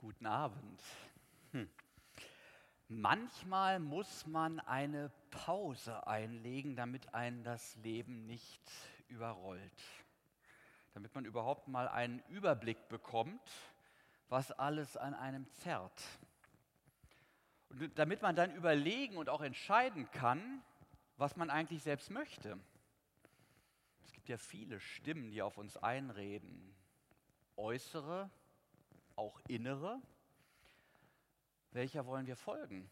Guten Abend. Hm. Manchmal muss man eine Pause einlegen, damit einen das Leben nicht überrollt. Damit man überhaupt mal einen Überblick bekommt, was alles an einem zerrt. Und damit man dann überlegen und auch entscheiden kann, was man eigentlich selbst möchte. Es gibt ja viele Stimmen, die auf uns einreden. Äußere, auch innere. Welcher wollen wir folgen?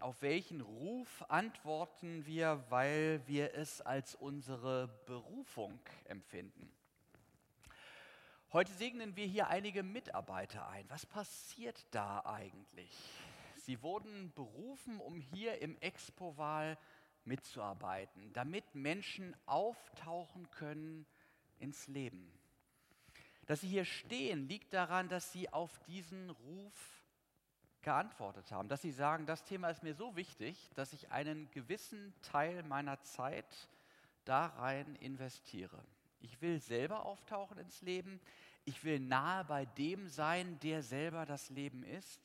Auf welchen Ruf antworten wir, weil wir es als unsere Berufung empfinden? Heute segnen wir hier einige Mitarbeiter ein. Was passiert da eigentlich? Sie wurden berufen, um hier im Expo-Wahl mitzuarbeiten, damit Menschen auftauchen können ins Leben. Dass Sie hier stehen, liegt daran, dass Sie auf diesen Ruf geantwortet haben, dass Sie sagen, das Thema ist mir so wichtig, dass ich einen gewissen Teil meiner Zeit da rein investiere. Ich will selber auftauchen ins Leben. Ich will nahe bei dem sein, der selber das Leben ist.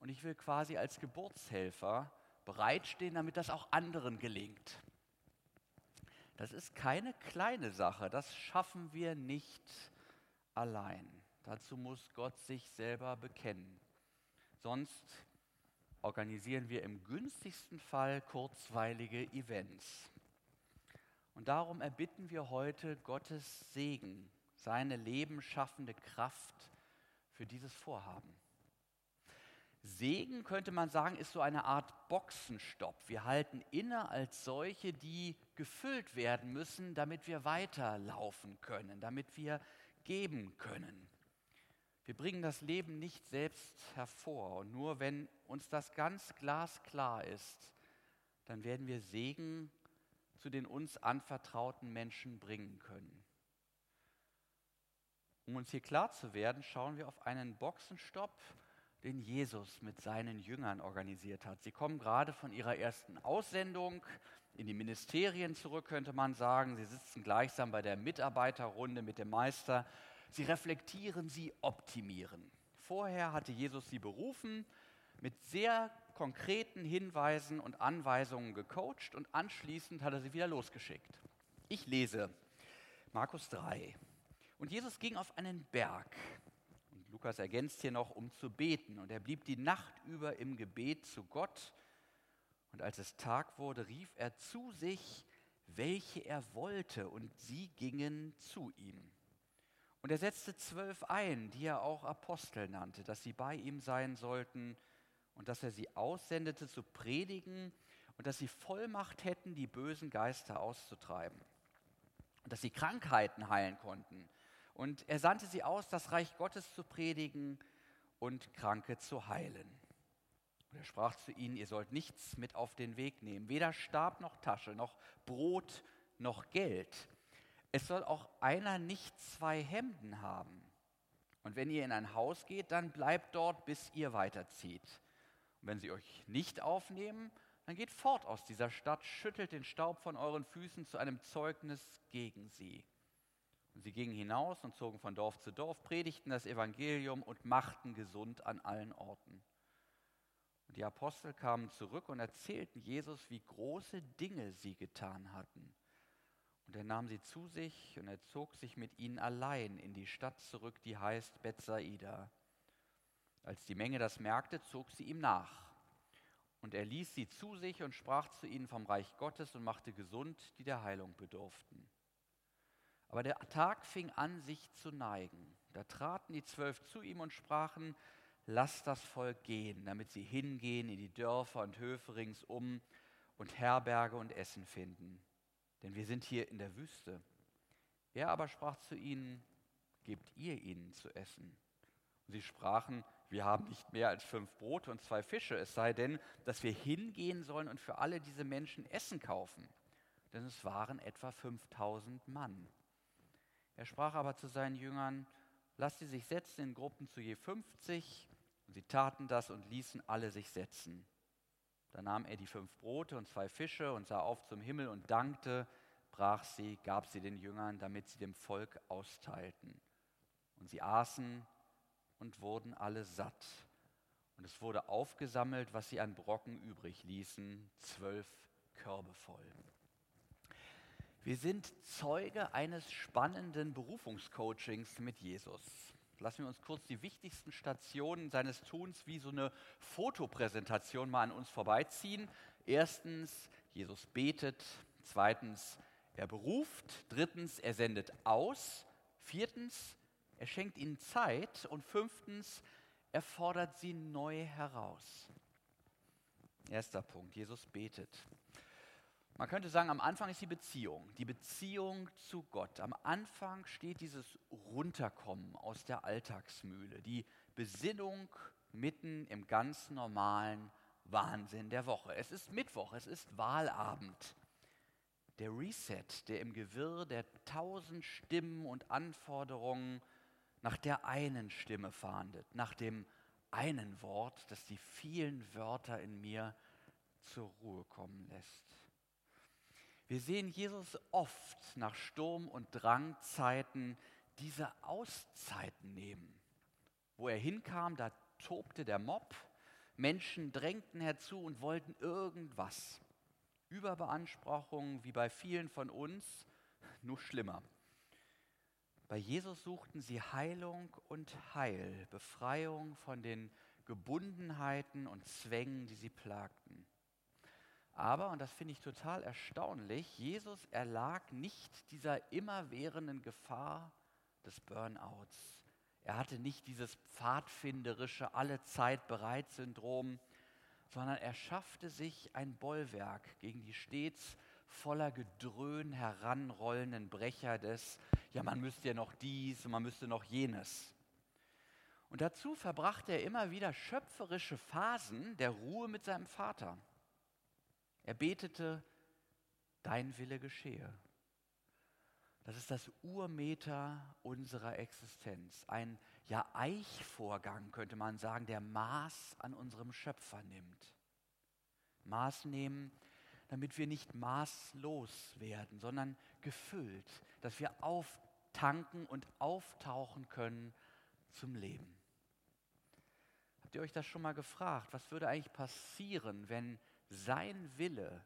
Und ich will quasi als Geburtshelfer bereitstehen, damit das auch anderen gelingt. Das ist keine kleine Sache, das schaffen wir nicht allein. Dazu muss Gott sich selber bekennen. Sonst organisieren wir im günstigsten Fall kurzweilige Events. Und darum erbitten wir heute Gottes Segen, seine lebenschaffende Kraft für dieses Vorhaben. Segen könnte man sagen, ist so eine Art Boxenstopp. Wir halten inne als solche, die gefüllt werden müssen, damit wir weiterlaufen können, damit wir geben können. Wir bringen das Leben nicht selbst hervor. Und nur wenn uns das ganz glasklar ist, dann werden wir Segen zu den uns anvertrauten Menschen bringen können. Um uns hier klar zu werden, schauen wir auf einen Boxenstopp, den Jesus mit seinen Jüngern organisiert hat. Sie kommen gerade von ihrer ersten Aussendung in die Ministerien zurück, könnte man sagen. Sie sitzen gleichsam bei der Mitarbeiterrunde mit dem Meister. Sie reflektieren, sie optimieren. Vorher hatte Jesus sie berufen, mit sehr konkreten Hinweisen und Anweisungen gecoacht und anschließend hat er sie wieder losgeschickt. Ich lese Markus 3. Und Jesus ging auf einen Berg. Und Lukas ergänzt hier noch, um zu beten. Und er blieb die Nacht über im Gebet zu Gott und als es Tag wurde, rief er zu sich, welche er wollte, und sie gingen zu ihm. Und er setzte zwölf ein, die er auch Apostel nannte, dass sie bei ihm sein sollten und dass er sie aussendete zu predigen und dass sie Vollmacht hätten, die bösen Geister auszutreiben. Und dass sie Krankheiten heilen konnten. Und er sandte sie aus, das Reich Gottes zu predigen und Kranke zu heilen. Und er sprach zu ihnen, ihr sollt nichts mit auf den Weg nehmen, weder Stab noch Tasche, noch Brot noch Geld. Es soll auch einer nicht zwei Hemden haben. Und wenn ihr in ein Haus geht, dann bleibt dort, bis ihr weiterzieht. Und wenn sie euch nicht aufnehmen, dann geht fort aus dieser Stadt, schüttelt den Staub von euren Füßen zu einem Zeugnis gegen sie. Und sie gingen hinaus und zogen von Dorf zu Dorf, predigten das Evangelium und machten gesund an allen Orten. Und die Apostel kamen zurück und erzählten Jesus, wie große Dinge sie getan hatten. Und er nahm sie zu sich und er zog sich mit ihnen allein in die Stadt zurück, die heißt Bethsaida. Als die Menge das merkte, zog sie ihm nach. Und er ließ sie zu sich und sprach zu ihnen vom Reich Gottes und machte gesund, die der Heilung bedurften. Aber der Tag fing an, sich zu neigen. Da traten die Zwölf zu ihm und sprachen, lasst das Volk gehen, damit sie hingehen in die Dörfer und Höfe ringsum und Herberge und Essen finden. Denn wir sind hier in der Wüste. Er aber sprach zu ihnen, gebt ihr ihnen zu essen. Und sie sprachen, wir haben nicht mehr als fünf Brote und zwei Fische, es sei denn, dass wir hingehen sollen und für alle diese Menschen Essen kaufen. Denn es waren etwa 5000 Mann. Er sprach aber zu seinen Jüngern, lasst sie sich setzen in Gruppen zu je 50 und sie taten das und ließen alle sich setzen. Da nahm er die fünf Brote und zwei Fische und sah auf zum Himmel und dankte, brach sie, gab sie den Jüngern, damit sie dem Volk austeilten. Und sie aßen und wurden alle satt. Und es wurde aufgesammelt, was sie an Brocken übrig ließen, zwölf Körbe voll. Wir sind Zeuge eines spannenden Berufungscoachings mit Jesus. Lassen wir uns kurz die wichtigsten Stationen seines Tuns wie so eine Fotopräsentation mal an uns vorbeiziehen. Erstens, Jesus betet. Zweitens, er beruft. Drittens, er sendet aus. Viertens, er schenkt ihnen Zeit. Und fünftens, er fordert sie neu heraus. Erster Punkt, Jesus betet. Man könnte sagen, am Anfang ist die Beziehung, die Beziehung zu Gott. Am Anfang steht dieses Runterkommen aus der Alltagsmühle, die Besinnung mitten im ganz normalen Wahnsinn der Woche. Es ist Mittwoch, es ist Wahlabend. Der Reset, der im Gewirr der tausend Stimmen und Anforderungen nach der einen Stimme fahndet, nach dem einen Wort, das die vielen Wörter in mir zur Ruhe kommen lässt. Wir sehen Jesus oft nach Sturm- und Drangzeiten diese Auszeiten nehmen. Wo er hinkam, da tobte der Mob, Menschen drängten herzu und wollten irgendwas. Überbeanspruchung wie bei vielen von uns, nur schlimmer. Bei Jesus suchten sie Heilung und Heil, Befreiung von den Gebundenheiten und Zwängen, die sie plagten. Aber, und das finde ich total erstaunlich, Jesus erlag nicht dieser immerwährenden Gefahr des Burnouts. Er hatte nicht dieses pfadfinderische Allezeit-bereit-Syndrom, sondern er schaffte sich ein Bollwerk gegen die stets voller Gedröhn heranrollenden Brecher des, ja, man müsste ja noch dies und man müsste noch jenes. Und dazu verbrachte er immer wieder schöpferische Phasen der Ruhe mit seinem Vater. Er betete, dein Wille geschehe. Das ist das Urmeter unserer Existenz. Ein ja Eichvorgang, könnte man sagen, der Maß an unserem Schöpfer nimmt. Maß nehmen, damit wir nicht maßlos werden, sondern gefüllt, dass wir auftanken und auftauchen können zum Leben. Habt ihr euch das schon mal gefragt? Was würde eigentlich passieren, wenn sein Wille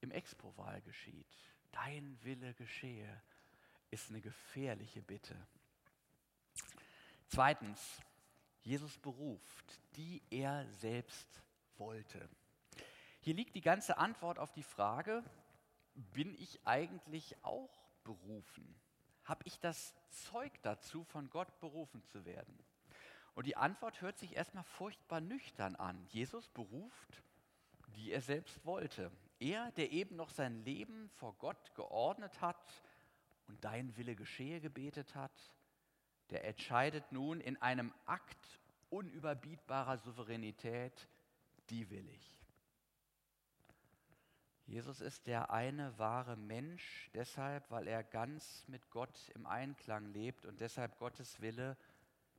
im Expo-Wahl geschieht. Dein Wille geschehe, ist eine gefährliche Bitte. Zweitens, Jesus beruft, die er selbst wollte. Hier liegt die ganze Antwort auf die Frage, bin ich eigentlich auch berufen? Habe ich das Zeug dazu, von Gott berufen zu werden? Und die Antwort hört sich erstmal furchtbar nüchtern an. Jesus beruft wie er selbst wollte. Er, der eben noch sein Leben vor Gott geordnet hat und dein Wille geschehe gebetet hat, der entscheidet nun in einem Akt unüberbietbarer Souveränität, die will ich. Jesus ist der eine wahre Mensch, deshalb, weil er ganz mit Gott im Einklang lebt und deshalb Gottes Wille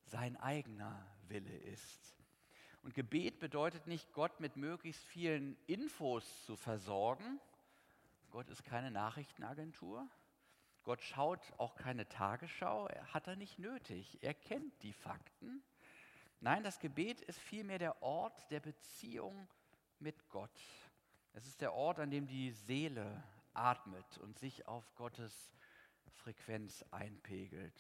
sein eigener Wille ist. Und Gebet bedeutet nicht, Gott mit möglichst vielen Infos zu versorgen. Gott ist keine Nachrichtenagentur. Gott schaut auch keine Tagesschau. Er hat er nicht nötig. Er kennt die Fakten. Nein, das Gebet ist vielmehr der Ort der Beziehung mit Gott. Es ist der Ort, an dem die Seele atmet und sich auf Gottes Frequenz einpegelt.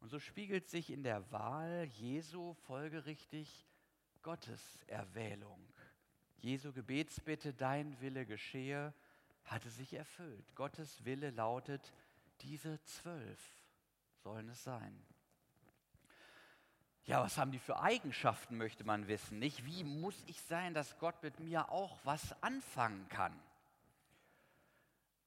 Und so spiegelt sich in der Wahl Jesu folgerichtig Gottes Erwählung. Jesu Gebetsbitte, dein Wille geschehe, hatte sich erfüllt. Gottes Wille lautet, diese zwölf sollen es sein. Ja, was haben die für Eigenschaften, möchte man wissen, nicht? Wie muss ich sein, dass Gott mit mir auch was anfangen kann?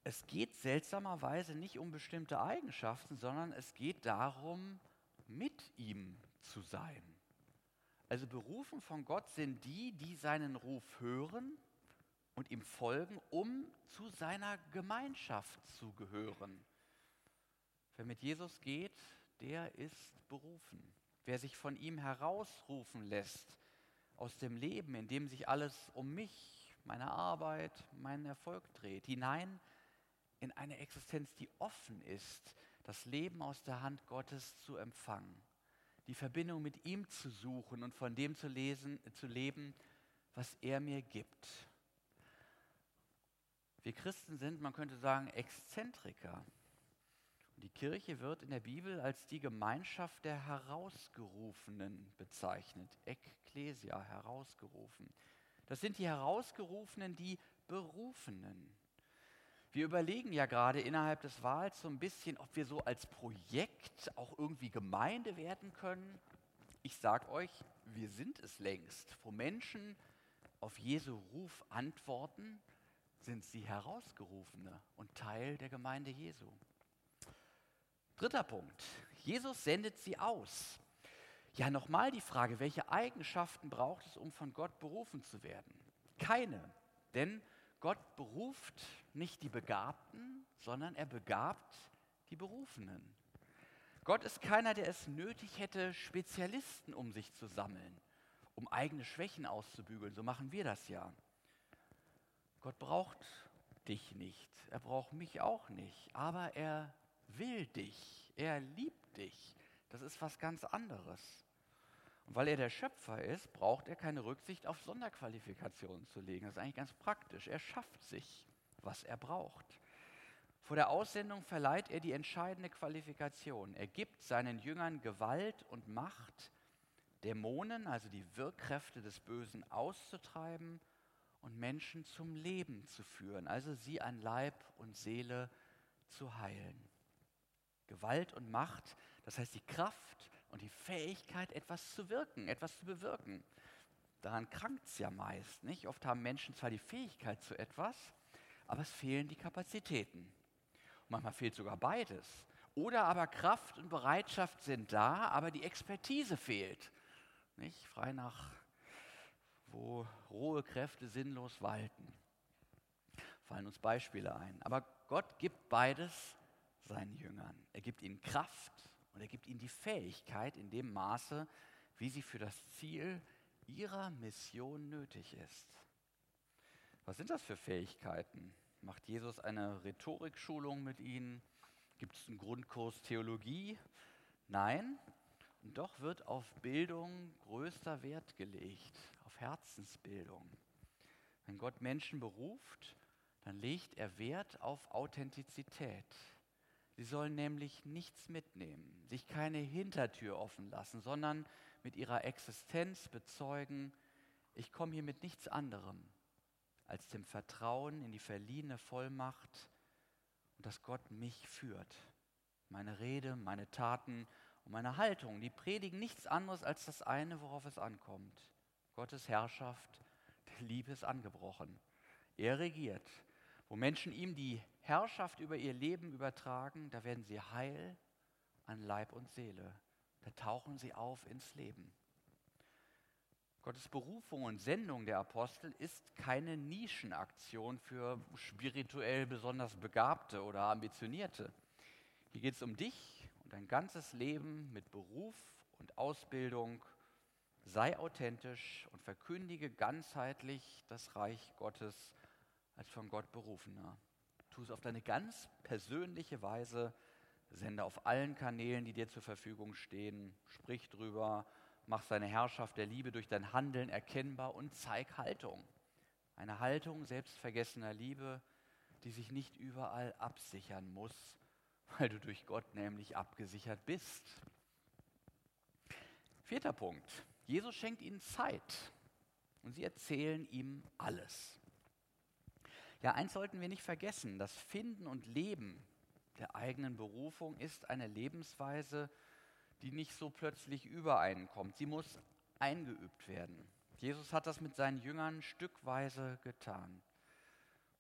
Es geht seltsamerweise nicht um bestimmte Eigenschaften, sondern es geht darum, mit ihm zu sein. Also berufen von Gott sind die, die seinen Ruf hören und ihm folgen, um zu seiner Gemeinschaft zu gehören. Wer mit Jesus geht, der ist berufen. Wer sich von ihm herausrufen lässt aus dem Leben, in dem sich alles um mich, meine Arbeit, meinen Erfolg dreht, hinein in eine Existenz, die offen ist, das Leben aus der Hand Gottes zu empfangen die Verbindung mit ihm zu suchen und von dem zu, lesen, zu leben, was er mir gibt. Wir Christen sind, man könnte sagen, Exzentriker. Und die Kirche wird in der Bibel als die Gemeinschaft der Herausgerufenen bezeichnet. Ekklesia, herausgerufen. Das sind die Herausgerufenen, die Berufenen. Wir überlegen ja gerade innerhalb des Wahls so ein bisschen, ob wir so als Projekt auch irgendwie Gemeinde werden können. Ich sage euch, wir sind es längst. Wo Menschen auf Jesu Ruf antworten, sind sie Herausgerufene und Teil der Gemeinde Jesu. Dritter Punkt. Jesus sendet sie aus. Ja, nochmal die Frage, welche Eigenschaften braucht es, um von Gott berufen zu werden? Keine, denn Gott beruft nicht die Begabten, sondern er begabt die Berufenen. Gott ist keiner, der es nötig hätte, Spezialisten um sich zu sammeln, um eigene Schwächen auszubügeln. So machen wir das ja. Gott braucht dich nicht, er braucht mich auch nicht, aber er will dich, er liebt dich. Das ist was ganz anderes. Und weil er der Schöpfer ist, braucht er keine Rücksicht auf Sonderqualifikationen zu legen. Das ist eigentlich ganz praktisch. Er schafft sich, was er braucht. Vor der Aussendung verleiht er die entscheidende Qualifikation. Er gibt seinen Jüngern Gewalt und Macht, Dämonen, also die Wirkkräfte des Bösen, auszutreiben und Menschen zum Leben zu führen, also sie an Leib und Seele zu heilen. Gewalt und Macht, das heißt die Kraft und die Fähigkeit, etwas zu wirken, etwas zu bewirken. Daran krankt es ja meist. Nicht? Oft haben Menschen zwar die Fähigkeit zu etwas, aber es fehlen die Kapazitäten. Und manchmal fehlt sogar beides. Oder aber Kraft und Bereitschaft sind da, aber die Expertise fehlt. Nicht? Frei nach, wo rohe Kräfte sinnlos walten. Fallen uns Beispiele ein. Aber Gott gibt beides seinen Jüngern. Er gibt ihnen Kraft und er gibt ihnen die Fähigkeit in dem Maße, wie sie für das Ziel ihrer Mission nötig ist. Was sind das für Fähigkeiten? Macht Jesus eine Rhetorikschulung mit ihnen? Gibt es einen Grundkurs Theologie? Nein. Und doch wird auf Bildung größter Wert gelegt, auf Herzensbildung. Wenn Gott Menschen beruft, dann legt er Wert auf Authentizität. Sie sollen nämlich nichts mitnehmen, sich keine Hintertür offen lassen, sondern mit ihrer Existenz bezeugen, ich komme hier mit nichts anderem als dem Vertrauen in die verliehene Vollmacht und dass Gott mich führt. Meine Rede, meine Taten und meine Haltung, die predigen nichts anderes als das eine, worauf es ankommt. Gottes Herrschaft der Liebe ist angebrochen. Er regiert. Wo Menschen ihm die Herrschaft über ihr Leben übertragen, da werden sie heil an Leib und Seele. Da tauchen sie auf ins Leben. Gottes Berufung und Sendung der Apostel ist keine Nischenaktion für spirituell besonders Begabte oder Ambitionierte. Hier geht es um dich und dein ganzes Leben mit Beruf und Ausbildung. Sei authentisch und verkündige ganzheitlich das Reich Gottes als von Gott berufener. Tu es auf deine ganz persönliche Weise. Sende auf allen Kanälen, die dir zur Verfügung stehen. Sprich drüber. Mach seine Herrschaft der Liebe durch dein Handeln erkennbar und zeig Haltung. Eine Haltung selbstvergessener Liebe, die sich nicht überall absichern muss, weil du durch Gott nämlich abgesichert bist. Vierter Punkt. Jesus schenkt ihnen Zeit und sie erzählen ihm alles. Ja, eins sollten wir nicht vergessen, das Finden und Leben der eigenen Berufung ist eine Lebensweise, die nicht so plötzlich übereinkommt. Sie muss eingeübt werden. Jesus hat das mit seinen Jüngern stückweise getan.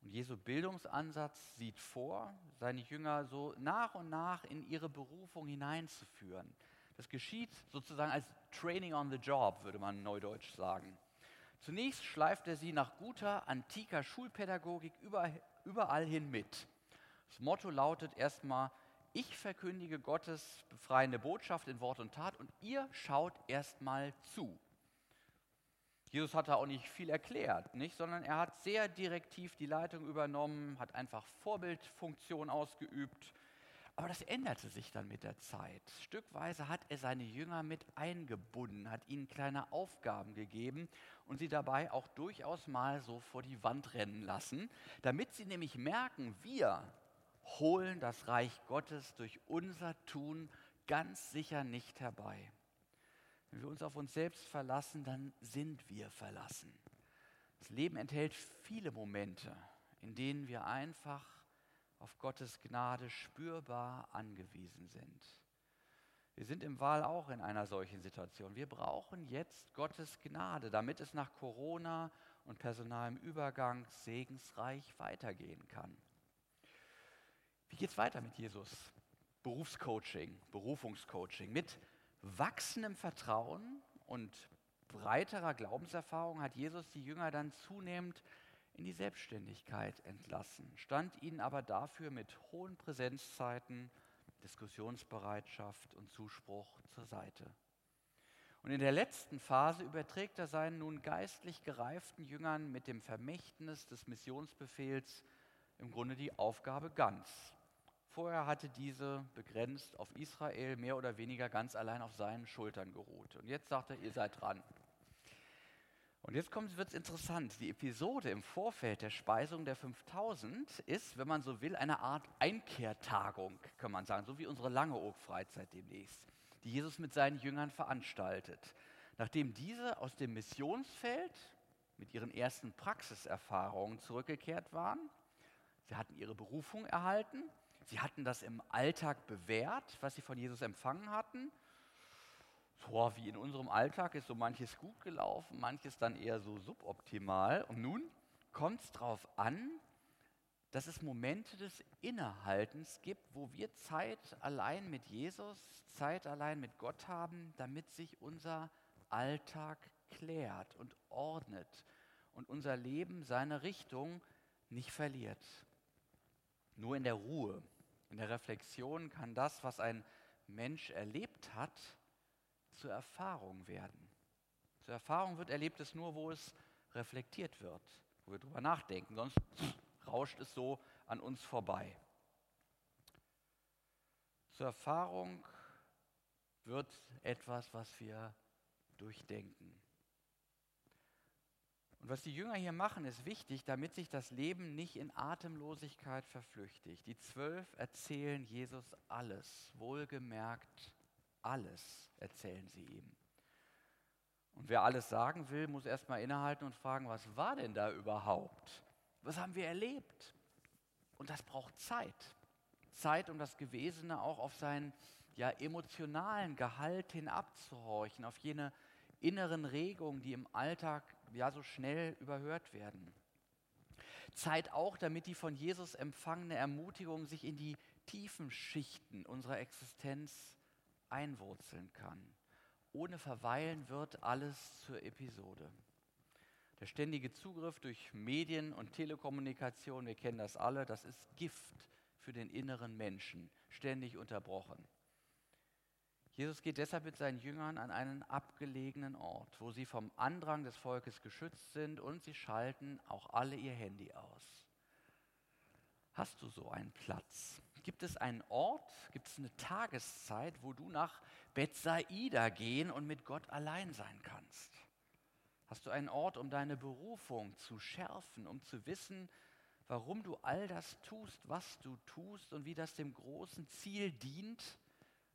Und Jesu Bildungsansatz sieht vor, seine Jünger so nach und nach in ihre Berufung hineinzuführen. Das geschieht sozusagen als Training on the Job, würde man neudeutsch sagen. Zunächst schleift er sie nach guter antiker Schulpädagogik überall hin mit. Das Motto lautet erstmal, ich verkündige Gottes befreiende Botschaft in Wort und Tat und ihr schaut erstmal zu. Jesus hat da auch nicht viel erklärt, nicht? sondern er hat sehr direktiv die Leitung übernommen, hat einfach Vorbildfunktion ausgeübt. Aber das änderte sich dann mit der Zeit. Stückweise hat er seine Jünger mit eingebunden, hat ihnen kleine Aufgaben gegeben und sie dabei auch durchaus mal so vor die Wand rennen lassen, damit sie nämlich merken, wir holen das Reich Gottes durch unser Tun ganz sicher nicht herbei. Wenn wir uns auf uns selbst verlassen, dann sind wir verlassen. Das Leben enthält viele Momente, in denen wir einfach auf Gottes Gnade spürbar angewiesen sind. Wir sind im Wahl auch in einer solchen Situation. Wir brauchen jetzt Gottes Gnade, damit es nach Corona und personalem Übergang segensreich weitergehen kann. Wie geht es weiter mit Jesus? Berufscoaching, Berufungscoaching. Mit wachsendem Vertrauen und breiterer Glaubenserfahrung hat Jesus die Jünger dann zunehmend in die Selbstständigkeit entlassen, stand ihnen aber dafür mit hohen Präsenzzeiten, Diskussionsbereitschaft und Zuspruch zur Seite. Und in der letzten Phase überträgt er seinen nun geistlich gereiften Jüngern mit dem Vermächtnis des Missionsbefehls im Grunde die Aufgabe ganz. Vorher hatte diese begrenzt auf Israel mehr oder weniger ganz allein auf seinen Schultern geruht. Und jetzt sagt er, ihr seid dran. Und jetzt wird es interessant. Die Episode im Vorfeld der Speisung der 5000 ist, wenn man so will, eine Art Einkehrtagung, kann man sagen, so wie unsere Langeoog-Freizeit demnächst, die Jesus mit seinen Jüngern veranstaltet. Nachdem diese aus dem Missionsfeld mit ihren ersten Praxiserfahrungen zurückgekehrt waren, sie hatten ihre Berufung erhalten, sie hatten das im Alltag bewährt, was sie von Jesus empfangen hatten boah, wie in unserem Alltag ist so manches gut gelaufen, manches dann eher so suboptimal. Und nun kommt es darauf an, dass es Momente des Innehaltens gibt, wo wir Zeit allein mit Jesus, Zeit allein mit Gott haben, damit sich unser Alltag klärt und ordnet und unser Leben seine Richtung nicht verliert. Nur in der Ruhe, in der Reflexion kann das, was ein Mensch erlebt hat, zur Erfahrung werden. Zur Erfahrung wird erlebt es nur, wo es reflektiert wird, wo wir drüber nachdenken, sonst rauscht es so an uns vorbei. Zur Erfahrung wird etwas, was wir durchdenken. Und was die Jünger hier machen, ist wichtig, damit sich das Leben nicht in Atemlosigkeit verflüchtigt. Die Zwölf erzählen Jesus alles, wohlgemerkt alles erzählen sie ihm. Und wer alles sagen will, muss erstmal innehalten und fragen, was war denn da überhaupt? Was haben wir erlebt? Und das braucht Zeit. Zeit, um das Gewesene auch auf seinen ja, emotionalen Gehalt hin abzuhorchen, auf jene inneren Regungen, die im Alltag ja so schnell überhört werden. Zeit auch, damit die von Jesus empfangene Ermutigung sich in die tiefen Schichten unserer Existenz einwurzeln kann. Ohne Verweilen wird alles zur Episode. Der ständige Zugriff durch Medien und Telekommunikation, wir kennen das alle, das ist Gift für den inneren Menschen, ständig unterbrochen. Jesus geht deshalb mit seinen Jüngern an einen abgelegenen Ort, wo sie vom Andrang des Volkes geschützt sind und sie schalten auch alle ihr Handy aus. Hast du so einen Platz? Gibt es einen Ort, gibt es eine Tageszeit, wo du nach Bethsaida gehen und mit Gott allein sein kannst? Hast du einen Ort, um deine Berufung zu schärfen, um zu wissen, warum du all das tust, was du tust und wie das dem großen Ziel dient,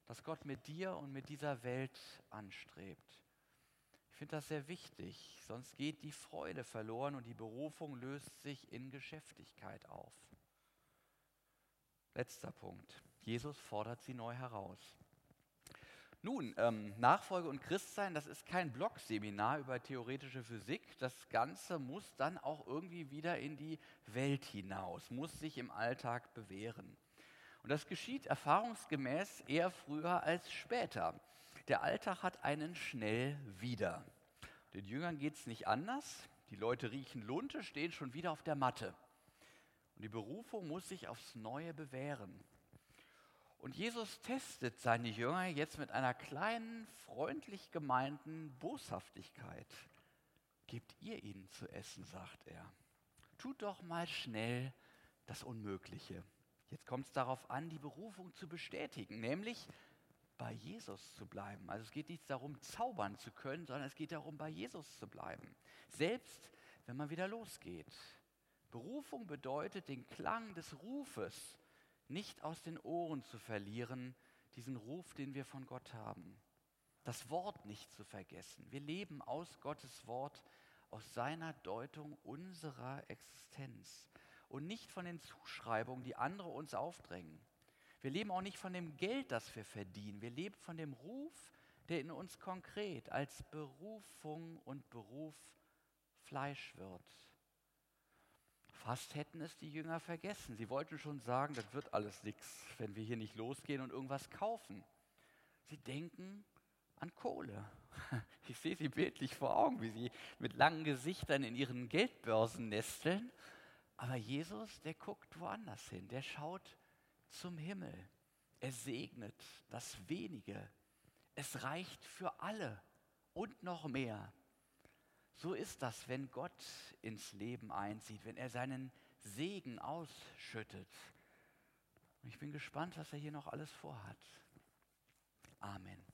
das Gott mit dir und mit dieser Welt anstrebt? Ich finde das sehr wichtig, sonst geht die Freude verloren und die Berufung löst sich in Geschäftigkeit auf. Letzter Punkt. Jesus fordert sie neu heraus. Nun, ähm, Nachfolge und Christsein, das ist kein Blogseminar über theoretische Physik. Das Ganze muss dann auch irgendwie wieder in die Welt hinaus, muss sich im Alltag bewähren. Und das geschieht erfahrungsgemäß eher früher als später. Der Alltag hat einen schnell wieder. Den Jüngern geht es nicht anders. Die Leute riechen Lunte, stehen schon wieder auf der Matte. Und die Berufung muss sich aufs Neue bewähren. Und Jesus testet seine Jünger jetzt mit einer kleinen, freundlich gemeinten Boshaftigkeit. Gebt ihr ihnen zu essen, sagt er. Tut doch mal schnell das Unmögliche. Jetzt kommt es darauf an, die Berufung zu bestätigen, nämlich bei Jesus zu bleiben. Also es geht nicht darum, zaubern zu können, sondern es geht darum, bei Jesus zu bleiben. Selbst wenn man wieder losgeht. Berufung bedeutet, den Klang des Rufes nicht aus den Ohren zu verlieren, diesen Ruf, den wir von Gott haben. Das Wort nicht zu vergessen. Wir leben aus Gottes Wort, aus seiner Deutung unserer Existenz und nicht von den Zuschreibungen, die andere uns aufdrängen. Wir leben auch nicht von dem Geld, das wir verdienen. Wir leben von dem Ruf, der in uns konkret als Berufung und Beruf Fleisch wird. Fast hätten es die Jünger vergessen. Sie wollten schon sagen, das wird alles nichts, wenn wir hier nicht losgehen und irgendwas kaufen. Sie denken an Kohle. Ich sehe sie bildlich vor Augen, wie sie mit langen Gesichtern in ihren Geldbörsen nesteln. Aber Jesus, der guckt woanders hin. Der schaut zum Himmel. Er segnet das Wenige. Es reicht für alle und noch mehr. So ist das, wenn Gott ins Leben einzieht, wenn er seinen Segen ausschüttet. Ich bin gespannt, was er hier noch alles vorhat. Amen.